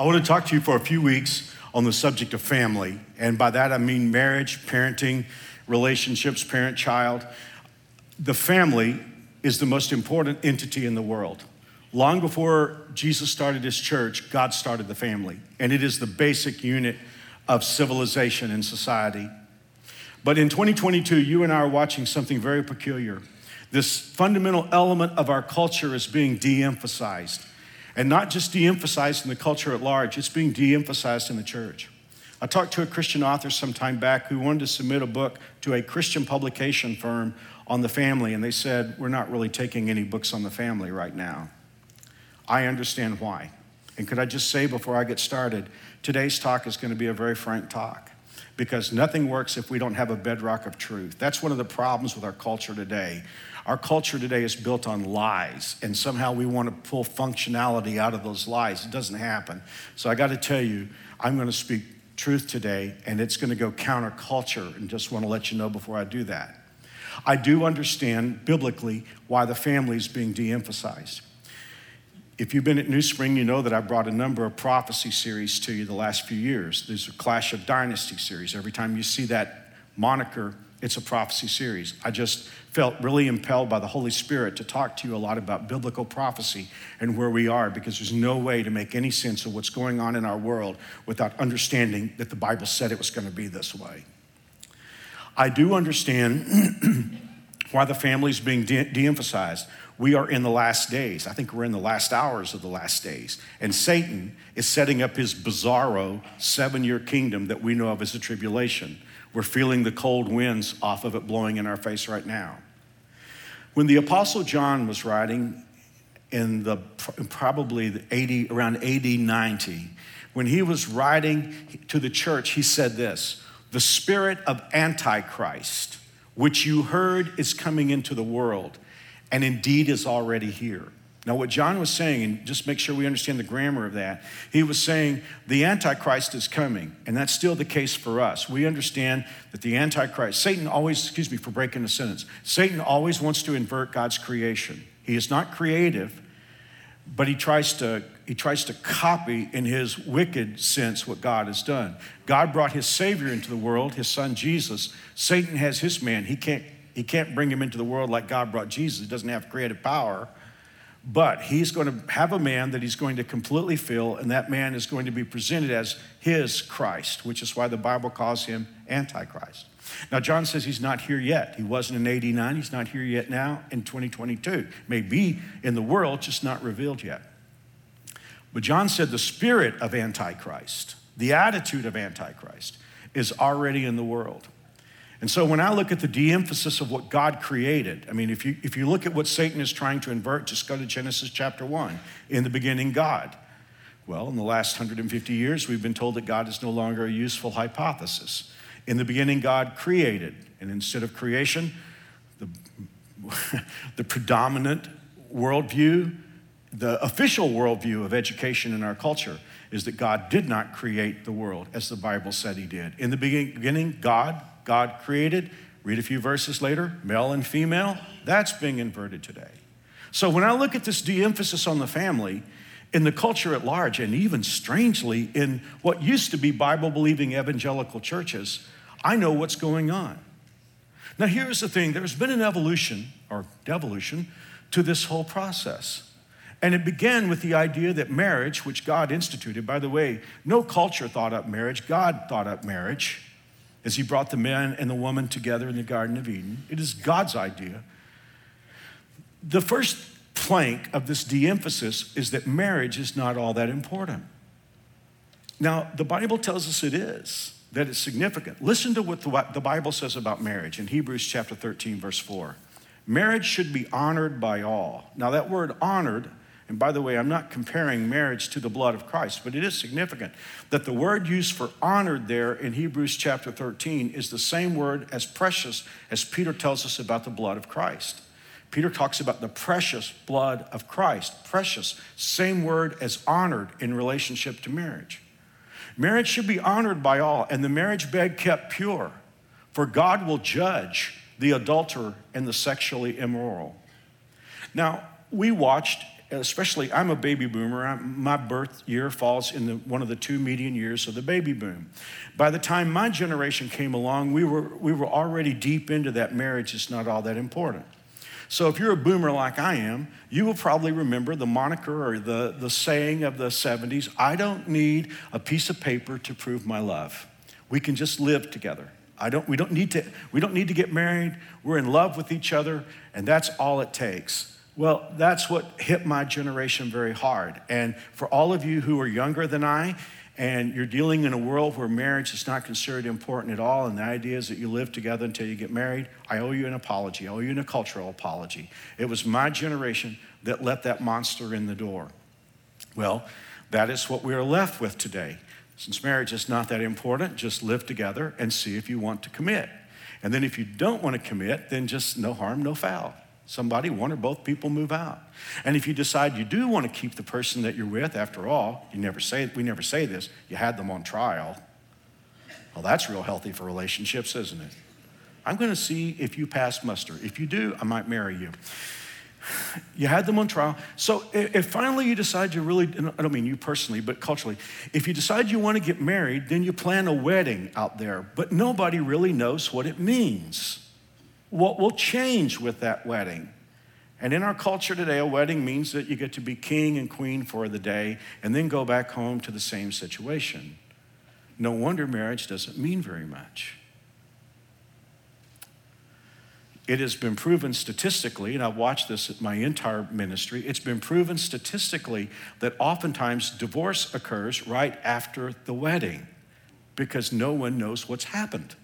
I want to talk to you for a few weeks on the subject of family. And by that I mean marriage, parenting, relationships, parent child. The family is the most important entity in the world. Long before Jesus started his church, God started the family, and it is the basic unit of civilization and society. But in 2022, you and I are watching something very peculiar. This fundamental element of our culture is being de emphasized and not just de emphasized in the culture at large, it's being de emphasized in the church. I talked to a Christian author some time back who wanted to submit a book to a Christian publication firm on the family, and they said, We're not really taking any books on the family right now. I understand why. And could I just say before I get started, today's talk is going to be a very frank talk because nothing works if we don't have a bedrock of truth. That's one of the problems with our culture today. Our culture today is built on lies, and somehow we want to pull functionality out of those lies. It doesn't happen. So I got to tell you, I'm going to speak truth today, and it's going to go counterculture, and just want to let you know before I do that. I do understand biblically why the family is being de emphasized. If you've been at New Spring, you know that I brought a number of prophecy series to you the last few years. There's a Clash of Dynasty series. Every time you see that moniker, it's a prophecy series. I just felt really impelled by the Holy Spirit to talk to you a lot about biblical prophecy and where we are because there's no way to make any sense of what's going on in our world without understanding that the Bible said it was going to be this way. I do understand why the family is being de emphasized. We are in the last days. I think we're in the last hours of the last days. And Satan is setting up his bizarro seven year kingdom that we know of as the tribulation we're feeling the cold winds off of it blowing in our face right now. When the Apostle John was writing in the probably the 80, around AD 90, when he was writing to the church, he said this The spirit of Antichrist, which you heard is coming into the world, and indeed is already here. Now, what John was saying, and just make sure we understand the grammar of that, he was saying the Antichrist is coming, and that's still the case for us. We understand that the Antichrist, Satan always, excuse me for breaking the sentence, Satan always wants to invert God's creation. He is not creative, but he tries to he tries to copy in his wicked sense what God has done. God brought his Savior into the world, his son Jesus. Satan has his man. He can't, he can't bring him into the world like God brought Jesus. He doesn't have creative power. But he's going to have a man that he's going to completely fill, and that man is going to be presented as his Christ, which is why the Bible calls him Antichrist. Now, John says he's not here yet. He wasn't in 89, he's not here yet now in 2022. May be in the world, just not revealed yet. But John said the spirit of Antichrist, the attitude of Antichrist, is already in the world. And so when I look at the de emphasis of what God created, I mean, if you, if you look at what Satan is trying to invert, just go to Genesis chapter 1. In the beginning, God. Well, in the last 150 years, we've been told that God is no longer a useful hypothesis. In the beginning, God created. And instead of creation, the, the predominant worldview, the official worldview of education in our culture is that God did not create the world as the Bible said he did. In the beginning, God God created, read a few verses later, male and female, that's being inverted today. So when I look at this de emphasis on the family, in the culture at large, and even strangely in what used to be Bible believing evangelical churches, I know what's going on. Now, here's the thing there's been an evolution or devolution to this whole process. And it began with the idea that marriage, which God instituted, by the way, no culture thought up marriage, God thought up marriage as he brought the man and the woman together in the Garden of Eden. It is God's idea. The first plank of this de emphasis is that marriage is not all that important. Now, the Bible tells us it is, that it's significant. Listen to what the Bible says about marriage in Hebrews chapter 13, verse 4. Marriage should be honored by all. Now, that word honored And by the way, I'm not comparing marriage to the blood of Christ, but it is significant that the word used for honored there in Hebrews chapter 13 is the same word as precious as Peter tells us about the blood of Christ. Peter talks about the precious blood of Christ. Precious, same word as honored in relationship to marriage. Marriage should be honored by all, and the marriage bed kept pure, for God will judge the adulterer and the sexually immoral. Now, we watched especially I'm a baby boomer. I'm, my birth year falls in the, one of the two median years of the baby boom. By the time my generation came along, we were, we were already deep into that marriage is not all that important. So if you're a boomer like I am, you will probably remember the moniker or the, the saying of the 70s I don't need a piece of paper to prove my love. We can just live together. I don't, we, don't need to, we don't need to get married. We're in love with each other, and that's all it takes. Well, that's what hit my generation very hard. And for all of you who are younger than I, and you're dealing in a world where marriage is not considered important at all, and the idea is that you live together until you get married, I owe you an apology. I owe you a cultural apology. It was my generation that let that monster in the door. Well, that is what we are left with today. Since marriage is not that important, just live together and see if you want to commit. And then if you don't want to commit, then just no harm, no foul somebody, one or both people move out. And if you decide you do want to keep the person that you're with, after all, you never say, we never say this, you had them on trial. Well, that's real healthy for relationships, isn't it? I'm going to see if you pass muster. If you do, I might marry you. You had them on trial. So if finally you decide you really, I don't mean you personally, but culturally, if you decide you want to get married, then you plan a wedding out there, but nobody really knows what it means what will change with that wedding. And in our culture today, a wedding means that you get to be king and queen for the day and then go back home to the same situation. No wonder marriage doesn't mean very much. It has been proven statistically, and I've watched this at my entire ministry, it's been proven statistically that oftentimes divorce occurs right after the wedding because no one knows what's happened.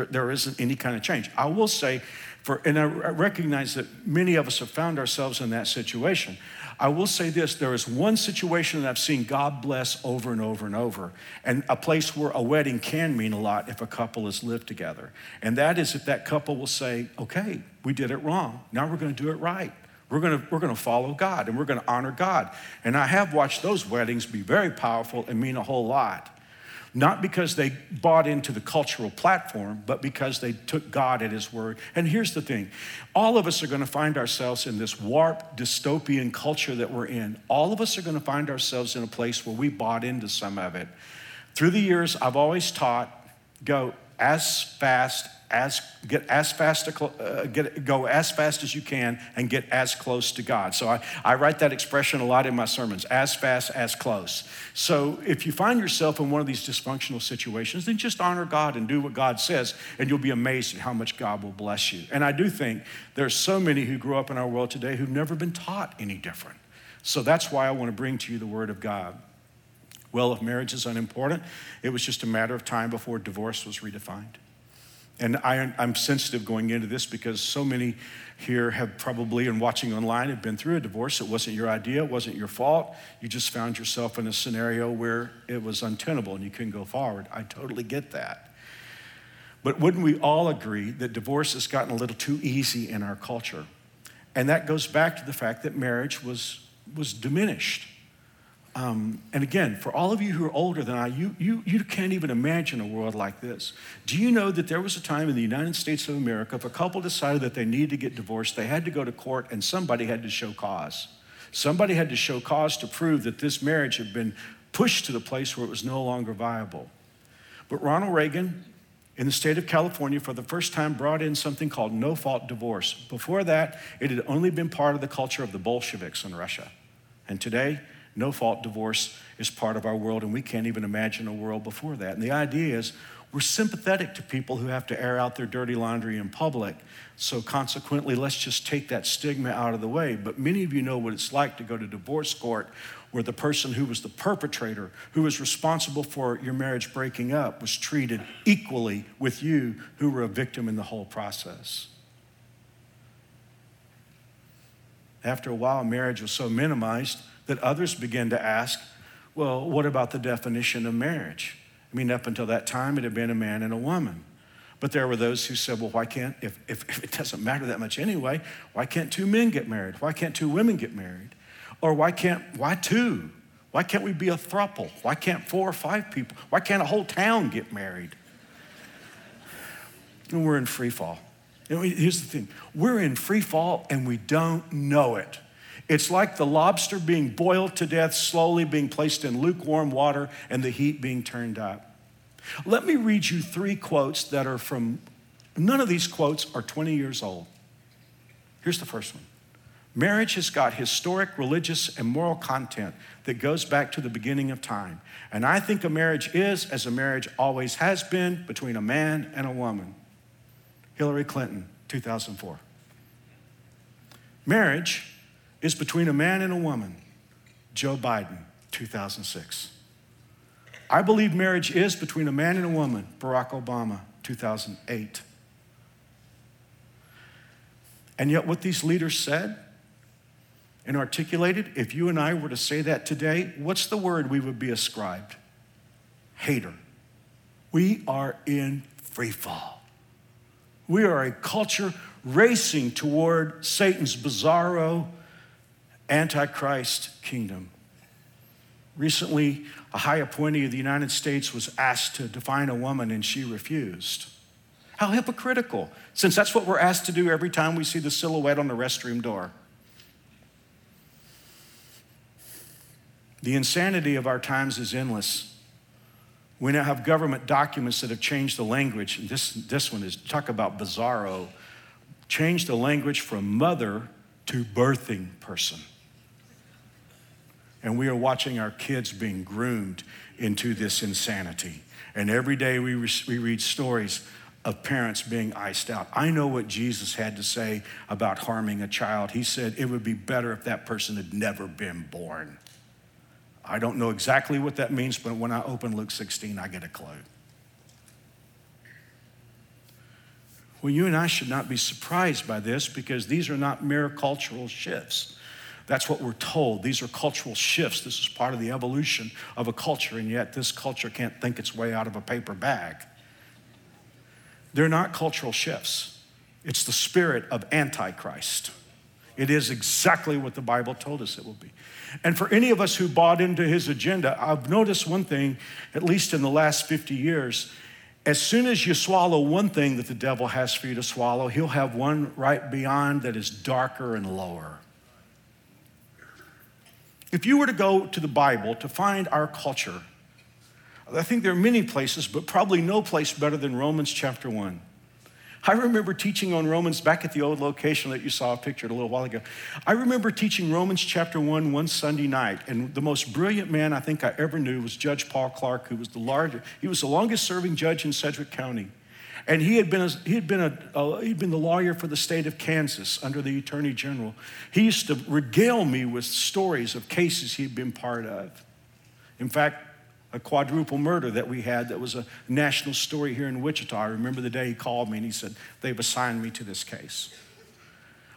There, there isn't any kind of change. I will say, for, and I recognize that many of us have found ourselves in that situation. I will say this there is one situation that I've seen God bless over and over and over, and a place where a wedding can mean a lot if a couple has lived together. And that is if that couple will say, okay, we did it wrong. Now we're going to do it right. We're going to, we're going to follow God and we're going to honor God. And I have watched those weddings be very powerful and mean a whole lot not because they bought into the cultural platform, but because they took God at His word. And here's the thing all of us are going to find ourselves in this warped dystopian culture that we're in. All of us are going to find ourselves in a place where we bought into some of it. Through the years, I've always taught go as fast as get as fast to uh, get go as fast as you can and get as close to God. So I, I write that expression a lot in my sermons: as fast as close. So if you find yourself in one of these dysfunctional situations, then just honor God and do what God says, and you'll be amazed at how much God will bless you. And I do think there's so many who grew up in our world today who've never been taught any different. So that's why I want to bring to you the Word of God. Well, if marriage is unimportant, it was just a matter of time before divorce was redefined. And I, am sensitive going into this because so many here have probably, and watching online, have been through a divorce. It wasn't your idea, it wasn't your fault. You just found yourself in a scenario where it was untenable and you couldn't go forward. I totally get that. But wouldn't we all agree that divorce has gotten a little too easy in our culture? And that goes back to the fact that marriage was, was diminished. Um, and again, for all of you who are older than I, you, you, you can't even imagine a world like this. Do you know that there was a time in the United States of America, if a couple decided that they needed to get divorced, they had to go to court and somebody had to show cause. Somebody had to show cause to prove that this marriage had been pushed to the place where it was no longer viable. But Ronald Reagan, in the state of California, for the first time brought in something called no fault divorce. Before that, it had only been part of the culture of the Bolsheviks in Russia. And today, no fault divorce is part of our world, and we can't even imagine a world before that. And the idea is we're sympathetic to people who have to air out their dirty laundry in public. So, consequently, let's just take that stigma out of the way. But many of you know what it's like to go to divorce court where the person who was the perpetrator, who was responsible for your marriage breaking up, was treated equally with you who were a victim in the whole process. After a while, marriage was so minimized that others began to ask, well, what about the definition of marriage? I mean, up until that time, it had been a man and a woman. But there were those who said, well, why can't, if, if, if, it doesn't matter that much anyway, why can't two men get married? Why can't two women get married? Or why can't, why two? Why can't we be a thruple? Why can't four or five people? Why can't a whole town get married? And we're in free fall. Here's the thing we're in free fall and we don't know it. It's like the lobster being boiled to death, slowly being placed in lukewarm water, and the heat being turned up. Let me read you three quotes that are from, none of these quotes are 20 years old. Here's the first one Marriage has got historic, religious, and moral content that goes back to the beginning of time. And I think a marriage is, as a marriage always has been, between a man and a woman. Hillary Clinton, 2004. Marriage is between a man and a woman. Joe Biden, 2006. I believe marriage is between a man and a woman. Barack Obama, 2008. And yet, what these leaders said and articulated, if you and I were to say that today, what's the word we would be ascribed? Hater. We are in free fall. We are a culture racing toward Satan's bizarro antichrist kingdom. Recently, a high appointee of the United States was asked to define a woman and she refused. How hypocritical, since that's what we're asked to do every time we see the silhouette on the restroom door. The insanity of our times is endless. We now have government documents that have changed the language. This, this one is talk about bizarro. Changed the language from mother to birthing person. And we are watching our kids being groomed into this insanity. And every day we, re- we read stories of parents being iced out. I know what Jesus had to say about harming a child. He said it would be better if that person had never been born. I don't know exactly what that means, but when I open Luke 16, I get a clue. Well, you and I should not be surprised by this because these are not mere cultural shifts. That's what we're told. These are cultural shifts. This is part of the evolution of a culture, and yet this culture can't think its way out of a paper bag. They're not cultural shifts, it's the spirit of Antichrist. It is exactly what the Bible told us it will be. And for any of us who bought into his agenda, I've noticed one thing, at least in the last 50 years. As soon as you swallow one thing that the devil has for you to swallow, he'll have one right beyond that is darker and lower. If you were to go to the Bible to find our culture, I think there are many places, but probably no place better than Romans chapter 1. I remember teaching on Romans back at the old location that you saw pictured a little while ago. I remember teaching Romans chapter 1 one Sunday night, and the most brilliant man I think I ever knew was Judge Paul Clark, who was the largest, he was the longest serving judge in Sedgwick County. And he had been, a, he had been, a, a, he'd been the lawyer for the state of Kansas under the attorney general. He used to regale me with stories of cases he'd been part of. In fact, a quadruple murder that we had that was a national story here in Wichita. I remember the day he called me and he said, They've assigned me to this case.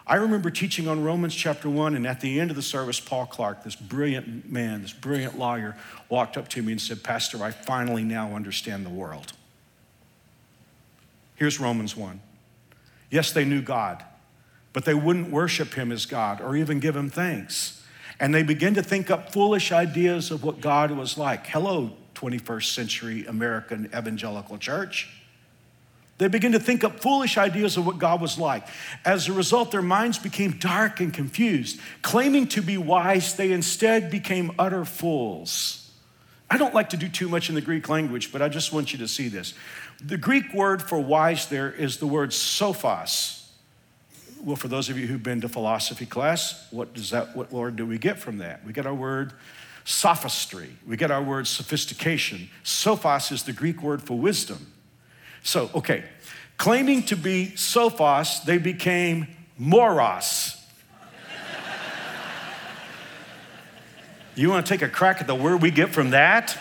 I remember teaching on Romans chapter 1, and at the end of the service, Paul Clark, this brilliant man, this brilliant lawyer, walked up to me and said, Pastor, I finally now understand the world. Here's Romans 1. Yes, they knew God, but they wouldn't worship him as God or even give him thanks. And they begin to think up foolish ideas of what God was like. Hello, 21st century American evangelical church. They begin to think up foolish ideas of what God was like. As a result, their minds became dark and confused. Claiming to be wise, they instead became utter fools. I don't like to do too much in the Greek language, but I just want you to see this. The Greek word for wise there is the word sophos. Well, for those of you who've been to philosophy class, what does that, what word do we get from that? We get our word sophistry. We get our word sophistication. Sophos is the Greek word for wisdom. So, okay, claiming to be sophos, they became moros. you want to take a crack at the word we get from that?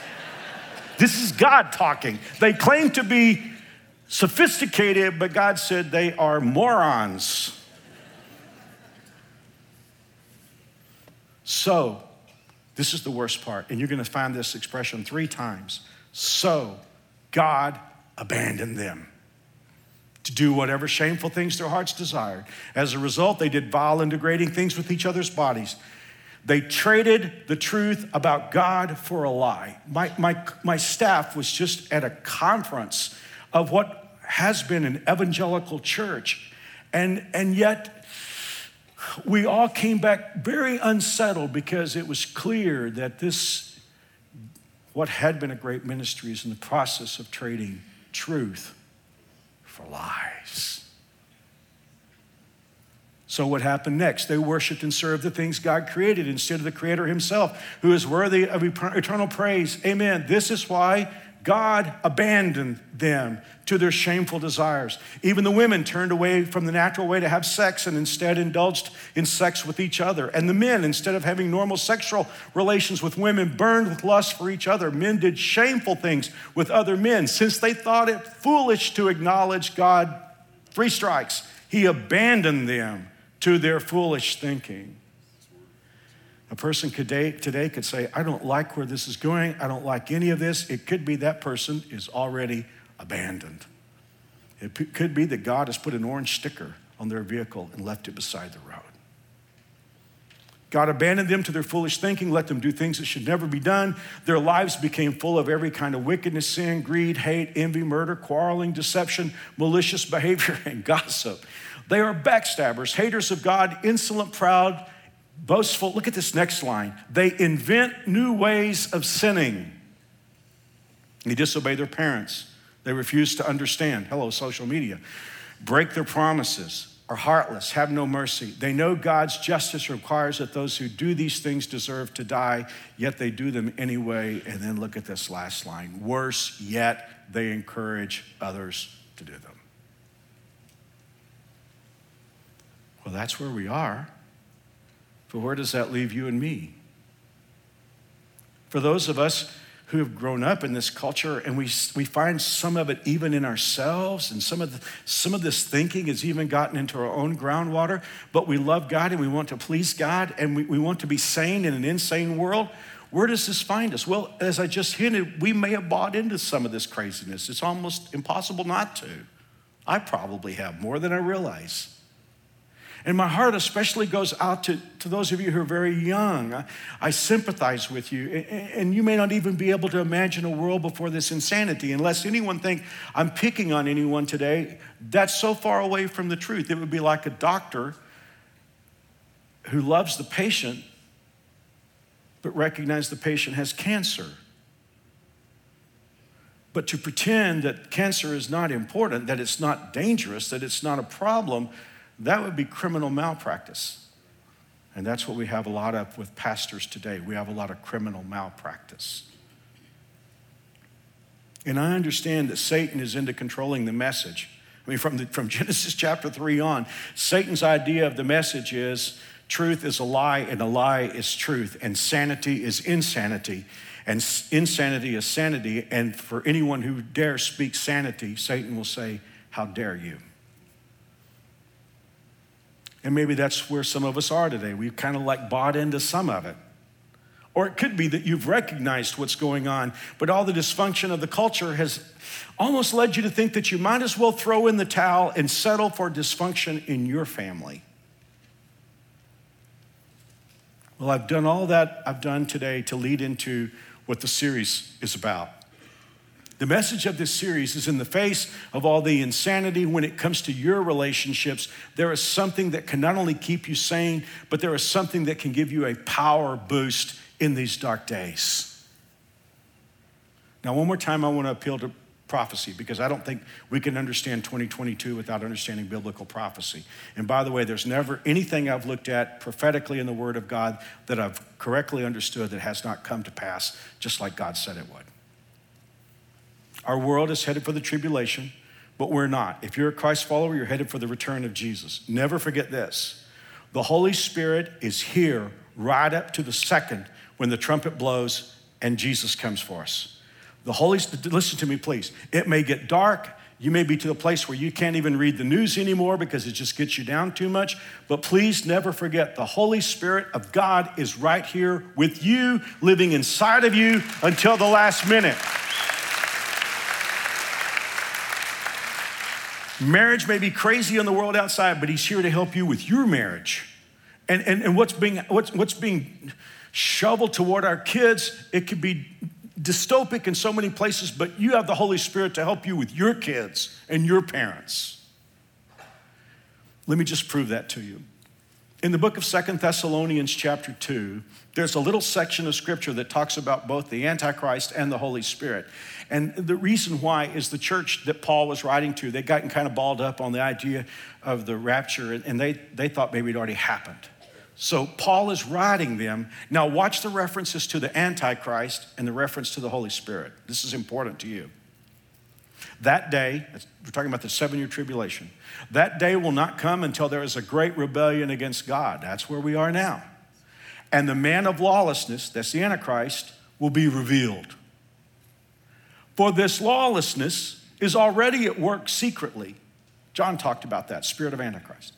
This is God talking. They claim to be sophisticated, but God said they are morons. So, this is the worst part, and you're going to find this expression three times. So, God abandoned them to do whatever shameful things their hearts desired. As a result, they did vile and degrading things with each other's bodies. They traded the truth about God for a lie. My, my, my staff was just at a conference of what has been an evangelical church, and, and yet we all came back very unsettled because it was clear that this, what had been a great ministry, is in the process of trading truth for lies. So, what happened next? They worshiped and served the things God created instead of the Creator Himself, who is worthy of eternal praise. Amen. This is why God abandoned them to their shameful desires. Even the women turned away from the natural way to have sex and instead indulged in sex with each other. And the men, instead of having normal sexual relations with women, burned with lust for each other. Men did shameful things with other men. Since they thought it foolish to acknowledge God, three strikes, He abandoned them to their foolish thinking. A person today, today could say, I don't like where this is going. I don't like any of this. It could be that person is already abandoned. It p- could be that God has put an orange sticker on their vehicle and left it beside the road. God abandoned them to their foolish thinking, let them do things that should never be done. Their lives became full of every kind of wickedness, sin, greed, hate, envy, murder, quarreling, deception, malicious behavior, and gossip. They are backstabbers, haters of God, insolent, proud, boastful. Look at this next line. They invent new ways of sinning. They disobey their parents. They refuse to understand. Hello, social media. Break their promises, are heartless, have no mercy. They know God's justice requires that those who do these things deserve to die, yet they do them anyway. And then look at this last line. Worse yet, they encourage others to do them. Well, that's where we are. But where does that leave you and me? For those of us who have grown up in this culture and we, we find some of it even in ourselves and some of, the, some of this thinking has even gotten into our own groundwater but we love god and we want to please god and we, we want to be sane in an insane world where does this find us well as i just hinted we may have bought into some of this craziness it's almost impossible not to i probably have more than i realize and my heart especially goes out to, to those of you who are very young. I, I sympathize with you. And you may not even be able to imagine a world before this insanity. Unless anyone think I'm picking on anyone today, that's so far away from the truth. It would be like a doctor who loves the patient but recognize the patient has cancer. But to pretend that cancer is not important, that it's not dangerous, that it's not a problem, that would be criminal malpractice. And that's what we have a lot of with pastors today. We have a lot of criminal malpractice. And I understand that Satan is into controlling the message. I mean, from, the, from Genesis chapter 3 on, Satan's idea of the message is truth is a lie, and a lie is truth, and sanity is insanity, and insanity is sanity. And for anyone who dares speak sanity, Satan will say, How dare you? And maybe that's where some of us are today. We've kind of like bought into some of it. Or it could be that you've recognized what's going on, but all the dysfunction of the culture has almost led you to think that you might as well throw in the towel and settle for dysfunction in your family. Well, I've done all that I've done today to lead into what the series is about. The message of this series is in the face of all the insanity when it comes to your relationships, there is something that can not only keep you sane, but there is something that can give you a power boost in these dark days. Now, one more time, I want to appeal to prophecy because I don't think we can understand 2022 without understanding biblical prophecy. And by the way, there's never anything I've looked at prophetically in the Word of God that I've correctly understood that has not come to pass just like God said it would. Our world is headed for the tribulation, but we're not. If you're a Christ follower, you're headed for the return of Jesus. Never forget this the Holy Spirit is here right up to the second when the trumpet blows and Jesus comes for us. The Holy listen to me please. It may get dark, You may be to a place where you can't even read the news anymore because it just gets you down too much. But please never forget the Holy Spirit of God is right here with you, living inside of you until the last minute. Marriage may be crazy in the world outside, but He's here to help you with your marriage. And, and, and what's, being, what's, what's being shoveled toward our kids, it could be dystopic in so many places, but you have the Holy Spirit to help you with your kids and your parents. Let me just prove that to you. In the book of Second Thessalonians, chapter 2, there's a little section of scripture that talks about both the Antichrist and the Holy Spirit. And the reason why is the church that Paul was writing to, they'd gotten kind of balled up on the idea of the rapture, and they, they thought maybe it already happened. So Paul is writing them. Now, watch the references to the Antichrist and the reference to the Holy Spirit. This is important to you. That day, we're talking about the seven year tribulation, that day will not come until there is a great rebellion against God. That's where we are now. And the man of lawlessness, that's the Antichrist, will be revealed. For this lawlessness is already at work secretly. John talked about that, spirit of Antichrist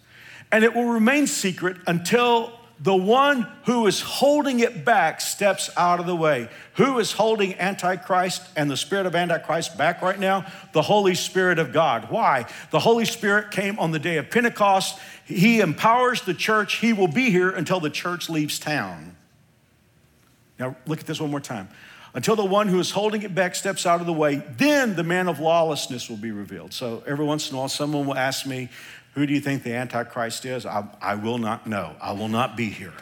and it will remain secret until the one who is holding it back steps out of the way. Who is holding Antichrist and the spirit of Antichrist back right now? The Holy Spirit of God. Why? The Holy Spirit came on the day of Pentecost. He empowers the church. He will be here until the church leaves town. Now, look at this one more time. Until the one who is holding it back steps out of the way, then the man of lawlessness will be revealed. So every once in a while, someone will ask me, who do you think the Antichrist is? I, I will not know. I will not be here.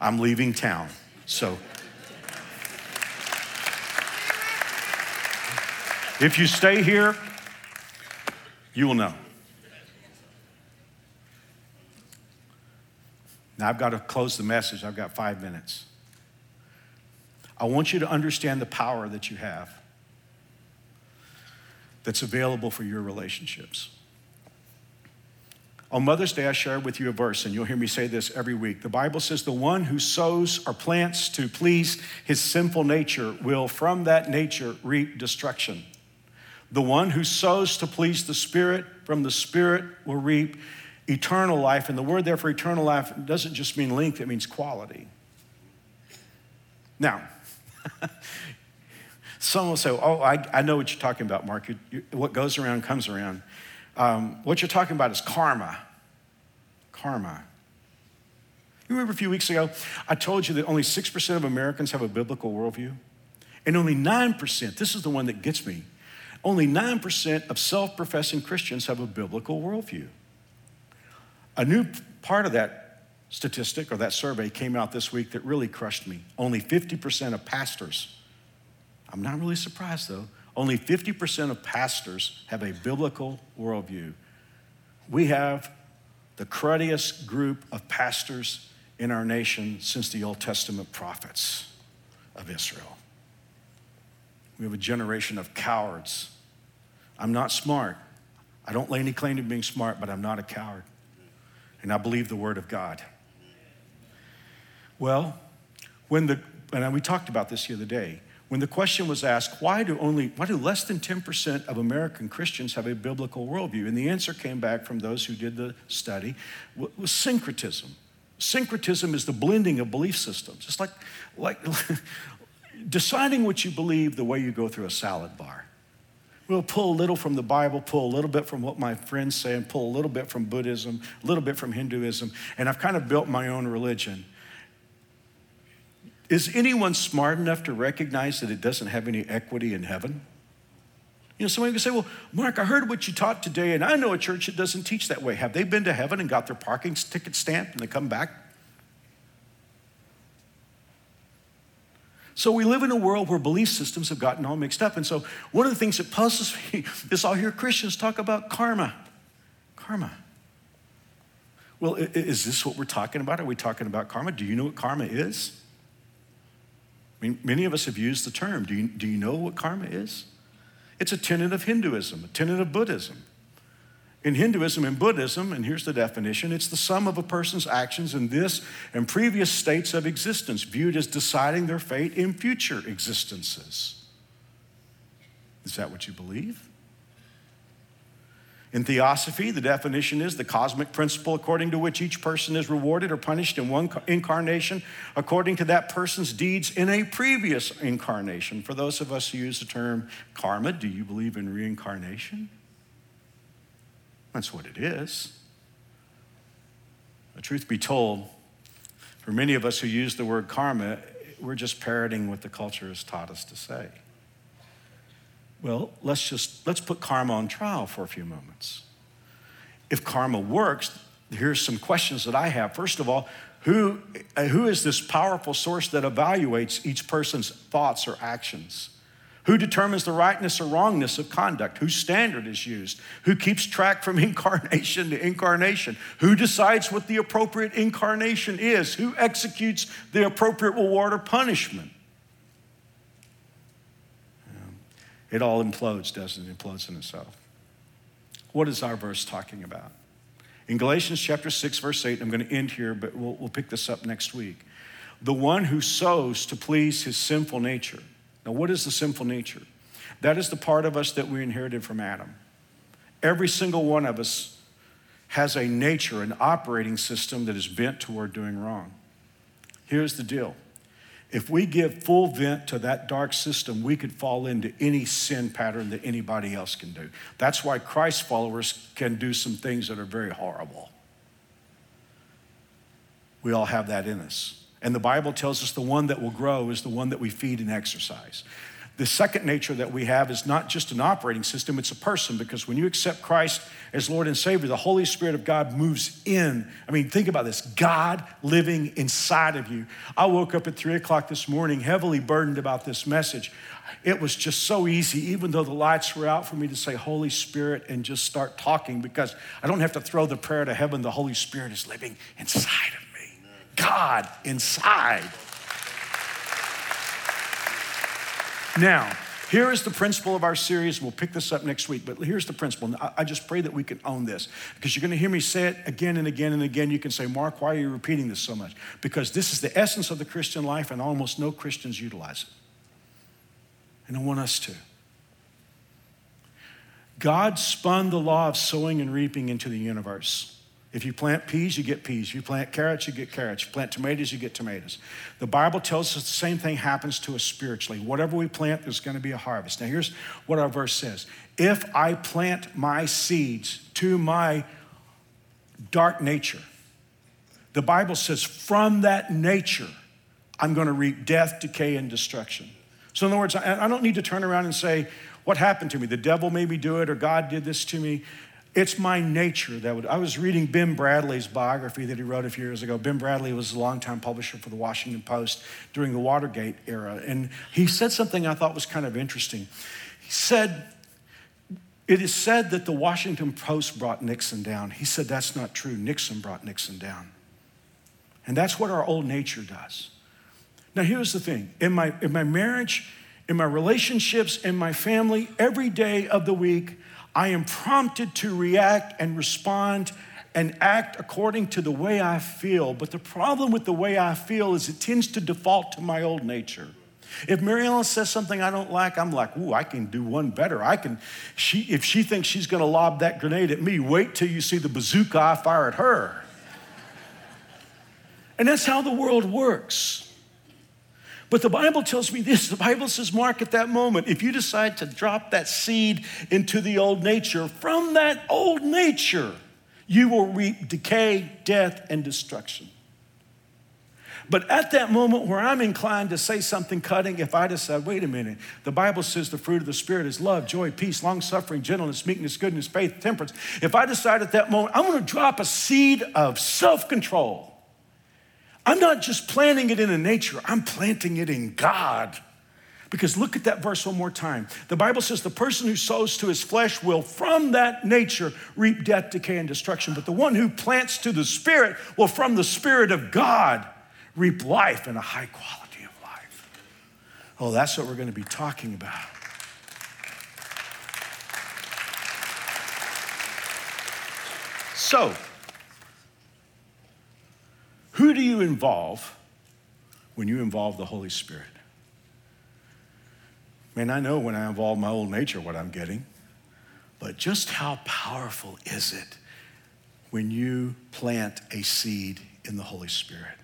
I'm leaving town. So if you stay here, you will know. Now I've got to close the message. I've got five minutes. I want you to understand the power that you have that's available for your relationships. On Mother's Day, I share with you a verse, and you'll hear me say this every week. The Bible says, The one who sows or plants to please his sinful nature will from that nature reap destruction. The one who sows to please the Spirit from the Spirit will reap eternal life. And the word there for eternal life doesn't just mean length, it means quality. Now, some will say, Oh, I, I know what you're talking about, Mark. You, you, what goes around comes around. Um, what you're talking about is karma. Karma. You remember a few weeks ago, I told you that only 6% of Americans have a biblical worldview? And only 9%, this is the one that gets me, only 9% of self professing Christians have a biblical worldview. A new part of that statistic or that survey came out this week that really crushed me. Only 50% of pastors, I'm not really surprised though, only 50% of pastors have a biblical worldview. We have the cruddiest group of pastors in our nation since the Old Testament prophets of Israel. We have a generation of cowards. I'm not smart. I don't lay any claim to being smart, but I'm not a coward. And I believe the Word of God. Well, when the, and we talked about this the other day, when the question was asked, why do only, why do less than 10% of American Christians have a biblical worldview? And the answer came back from those who did the study was syncretism. Syncretism is the blending of belief systems. It's like, like deciding what you believe the way you go through a salad bar. We'll pull a little from the Bible, pull a little bit from what my friends say, and pull a little bit from Buddhism, a little bit from Hinduism, and I've kind of built my own religion. Is anyone smart enough to recognize that it doesn't have any equity in heaven? You know, somebody can say, Well, Mark, I heard what you taught today, and I know a church that doesn't teach that way. Have they been to heaven and got their parking ticket stamped and they come back? So we live in a world where belief systems have gotten all mixed up. And so one of the things that puzzles me is I'll hear Christians talk about karma. Karma. Well, is this what we're talking about? Are we talking about karma? Do you know what karma is? I mean, many of us have used the term. Do you, do you know what karma is? It's a tenet of Hinduism, a tenet of Buddhism. In Hinduism and Buddhism, and here's the definition it's the sum of a person's actions in this and previous states of existence, viewed as deciding their fate in future existences. Is that what you believe? In theosophy, the definition is the cosmic principle according to which each person is rewarded or punished in one incarnation according to that person's deeds in a previous incarnation. For those of us who use the term karma, do you believe in reincarnation? That's what it is. The truth be told, for many of us who use the word karma, we're just parroting what the culture has taught us to say. Well, let's just let's put karma on trial for a few moments. If karma works, here's some questions that I have. First of all, who, uh, who is this powerful source that evaluates each person's thoughts or actions? Who determines the rightness or wrongness of conduct? Whose standard is used? Who keeps track from incarnation to incarnation? Who decides what the appropriate incarnation is? Who executes the appropriate reward or punishment? it all implodes, doesn't it? Implodes in itself. What is our verse talking about? In Galatians chapter 6, verse 8, I'm going to end here, but we'll, we'll pick this up next week. The one who sows to please his sinful nature. Now, what is the sinful nature? That is the part of us that we inherited from Adam. Every single one of us has a nature, an operating system that is bent toward doing wrong. Here's the deal if we give full vent to that dark system, we could fall into any sin pattern that anybody else can do. That's why Christ followers can do some things that are very horrible. We all have that in us. And the Bible tells us the one that will grow is the one that we feed and exercise. The second nature that we have is not just an operating system, it's a person because when you accept Christ as Lord and Savior, the Holy Spirit of God moves in. I mean, think about this God living inside of you. I woke up at three o'clock this morning heavily burdened about this message. It was just so easy, even though the lights were out, for me to say, Holy Spirit, and just start talking because I don't have to throw the prayer to heaven. The Holy Spirit is living inside of me. God inside. Now, here is the principle of our series. We'll pick this up next week, but here's the principle. I just pray that we can own this because you're going to hear me say it again and again and again. You can say, Mark, why are you repeating this so much? Because this is the essence of the Christian life, and almost no Christians utilize it. And I want us to. God spun the law of sowing and reaping into the universe. If you plant peas, you get peas. If you plant carrots, you get carrots. If you plant tomatoes, you get tomatoes. The Bible tells us the same thing happens to us spiritually. Whatever we plant, there's going to be a harvest. Now, here's what our verse says If I plant my seeds to my dark nature, the Bible says, from that nature, I'm going to reap death, decay, and destruction. So, in other words, I don't need to turn around and say, What happened to me? The devil made me do it, or God did this to me. It's my nature that would. I was reading Ben Bradlee's biography that he wrote a few years ago. Ben Bradlee was a longtime publisher for the Washington Post during the Watergate era. And he said something I thought was kind of interesting. He said, It is said that the Washington Post brought Nixon down. He said, That's not true. Nixon brought Nixon down. And that's what our old nature does. Now, here's the thing in my, in my marriage, in my relationships, in my family, every day of the week, I am prompted to react and respond and act according to the way I feel. But the problem with the way I feel is it tends to default to my old nature. If Mary Ellen says something I don't like, I'm like, ooh, I can do one better. I can, she, if she thinks she's gonna lob that grenade at me, wait till you see the bazooka I fire at her. and that's how the world works. But the Bible tells me this the Bible says, Mark, at that moment, if you decide to drop that seed into the old nature, from that old nature, you will reap decay, death, and destruction. But at that moment where I'm inclined to say something cutting, if I decide, wait a minute, the Bible says the fruit of the Spirit is love, joy, peace, long suffering, gentleness, meekness, goodness, faith, temperance. If I decide at that moment, I'm going to drop a seed of self control I'm not just planting it in a nature, I'm planting it in God. Because look at that verse one more time. The Bible says the person who sows to his flesh will from that nature reap death, decay, and destruction. But the one who plants to the Spirit will from the Spirit of God reap life and a high quality of life. Oh, that's what we're going to be talking about. So, who do you involve when you involve the Holy Spirit? Man, I know when I involve my old nature what I'm getting. But just how powerful is it when you plant a seed in the Holy Spirit?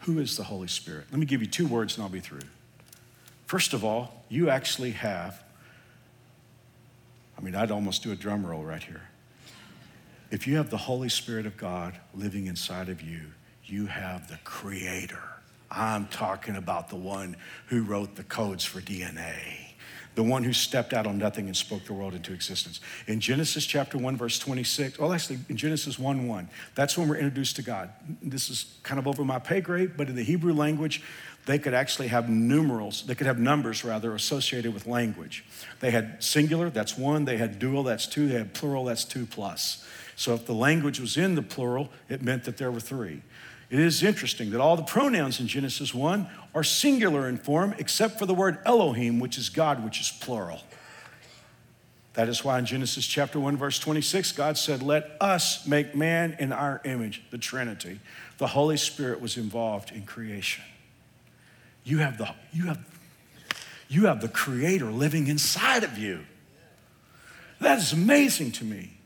Who is the Holy Spirit? Let me give you two words and I'll be through. First of all, you actually have, I mean, I'd almost do a drum roll right here. If you have the Holy Spirit of God living inside of you, you have the Creator. I'm talking about the one who wrote the codes for DNA the one who stepped out on nothing and spoke the world into existence. In Genesis chapter 1, verse 26, well, actually, in Genesis 1 1, that's when we're introduced to God. This is kind of over my pay grade, but in the Hebrew language, they could actually have numerals, they could have numbers rather associated with language. They had singular, that's one, they had dual, that's two, they had plural, that's two plus. So if the language was in the plural, it meant that there were three. It is interesting that all the pronouns in Genesis 1 are singular in form, except for the word Elohim, which is God, which is plural. That is why in Genesis chapter 1, verse 26, God said, Let us make man in our image, the Trinity. The Holy Spirit was involved in creation. You have the, you have, you have the Creator living inside of you. That is amazing to me.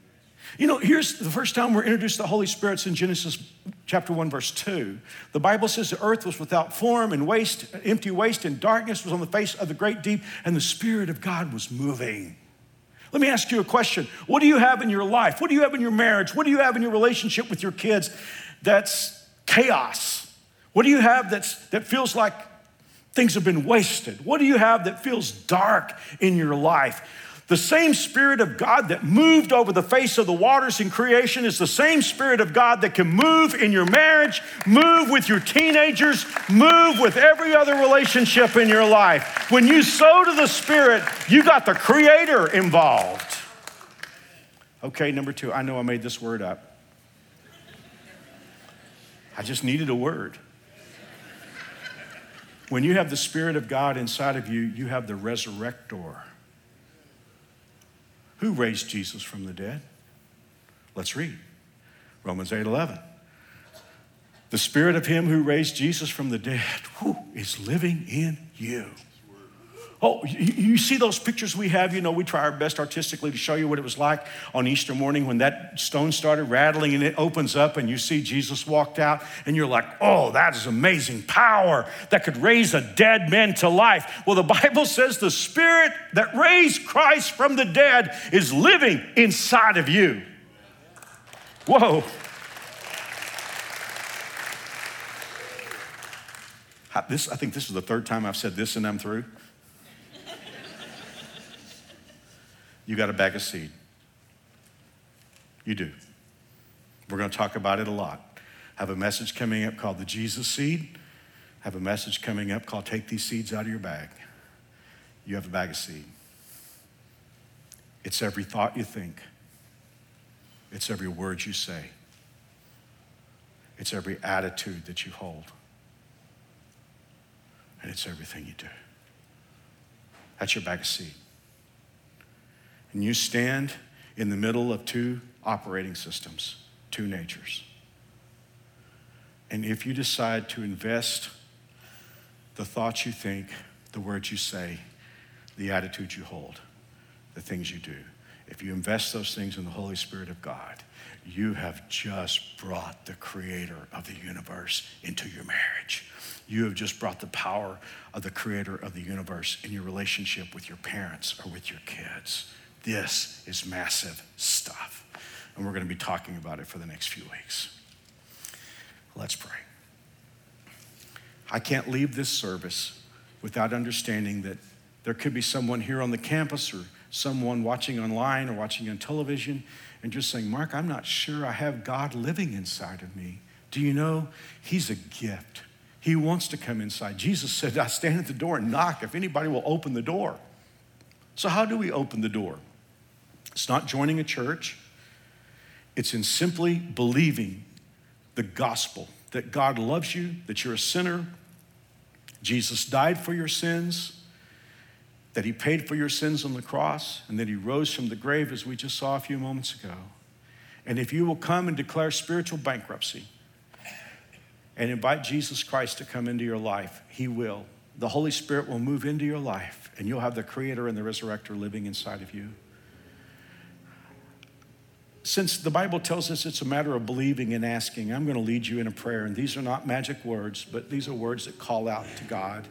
You know, here's the first time we're introduced to the Holy Spirit's in Genesis chapter 1, verse 2. The Bible says the earth was without form and waste, empty waste, and darkness was on the face of the great deep, and the Spirit of God was moving. Let me ask you a question. What do you have in your life? What do you have in your marriage? What do you have in your relationship with your kids that's chaos? What do you have that's, that feels like things have been wasted? What do you have that feels dark in your life? The same Spirit of God that moved over the face of the waters in creation is the same Spirit of God that can move in your marriage, move with your teenagers, move with every other relationship in your life. When you sow to the Spirit, you got the Creator involved. Okay, number two, I know I made this word up. I just needed a word. When you have the Spirit of God inside of you, you have the resurrector. Who raised Jesus from the dead? Let's read Romans 8 11. The spirit of him who raised Jesus from the dead whew, is living in you. Oh, you, see those pictures we have? You know, we try our best artistically to show you what it was like on Easter morning when that stone started rattling and it opens up and you see Jesus walked out and you're like, oh, that is amazing power that could raise a dead man to life. Well, the Bible says the spirit that raised Christ from the dead is living inside of you. Whoa. This, I think this is the third time I've said this and I'm through. You got a bag of seed. You do. We're going to talk about it a lot. Have a message coming up called the Jesus seed. Have a message coming up called Take These Seeds Out of Your Bag. You have a bag of seed. It's every thought you think, it's every word you say, it's every attitude that you hold, and it's everything you do. That's your bag of seed and you stand in the middle of two operating systems, two natures. And if you decide to invest the thoughts you think, the words you say, the attitude you hold, the things you do, if you invest those things in the Holy Spirit of God, you have just brought the creator of the universe into your marriage. You have just brought the power of the creator of the universe in your relationship with your parents or with your kids. This is massive stuff. And we're going to be talking about it for the next few weeks. Let's pray. I can't leave this service without understanding that there could be someone here on the campus or someone watching online or watching on television and just saying, Mark, I'm not sure I have God living inside of me. Do you know He's a gift? He wants to come inside. Jesus said, I stand at the door and knock if anybody will open the door. So, how do we open the door? It's not joining a church, it's in simply believing the gospel that God loves you, that you're a sinner, Jesus died for your sins, that he paid for your sins on the cross, and that he rose from the grave, as we just saw a few moments ago. And if you will come and declare spiritual bankruptcy and invite Jesus Christ to come into your life, he will. The Holy Spirit will move into your life, and you'll have the Creator and the Resurrector living inside of you. Since the Bible tells us it's a matter of believing and asking, I'm going to lead you in a prayer. And these are not magic words, but these are words that call out to God.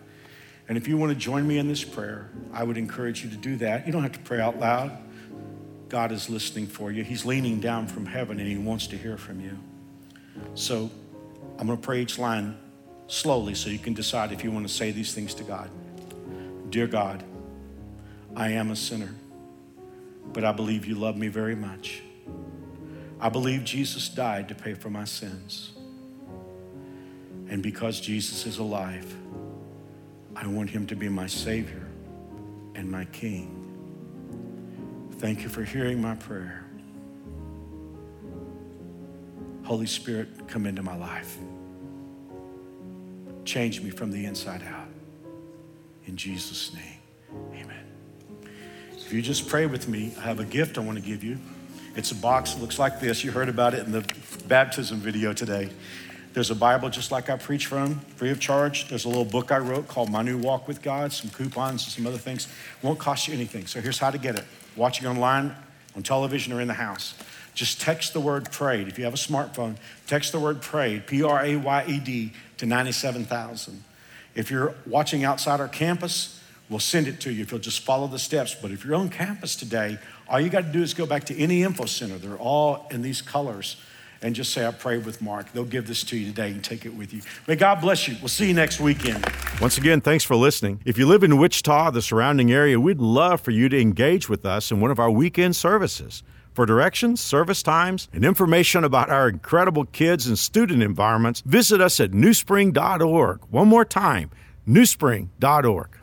And if you want to join me in this prayer, I would encourage you to do that. You don't have to pray out loud. God is listening for you. He's leaning down from heaven and He wants to hear from you. So I'm going to pray each line slowly so you can decide if you want to say these things to God. Dear God, I am a sinner, but I believe you love me very much. I believe Jesus died to pay for my sins. And because Jesus is alive, I want him to be my Savior and my King. Thank you for hearing my prayer. Holy Spirit, come into my life. Change me from the inside out. In Jesus' name, amen. If you just pray with me, I have a gift I want to give you. It's a box that looks like this. You heard about it in the baptism video today. There's a Bible just like I preach from, free of charge. There's a little book I wrote called My New Walk with God, some coupons and some other things. Won't cost you anything. So here's how to get it watching online, on television, or in the house. Just text the word prayed. If you have a smartphone, text the word prayed, P R A Y E D, to 97,000. If you're watching outside our campus, we'll send it to you if you'll just follow the steps. But if you're on campus today, all you got to do is go back to any info center. They're all in these colors and just say, I prayed with Mark. They'll give this to you today and take it with you. May God bless you. We'll see you next weekend. Once again, thanks for listening. If you live in Wichita, the surrounding area, we'd love for you to engage with us in one of our weekend services. For directions, service times, and information about our incredible kids and student environments, visit us at newspring.org. One more time, newspring.org.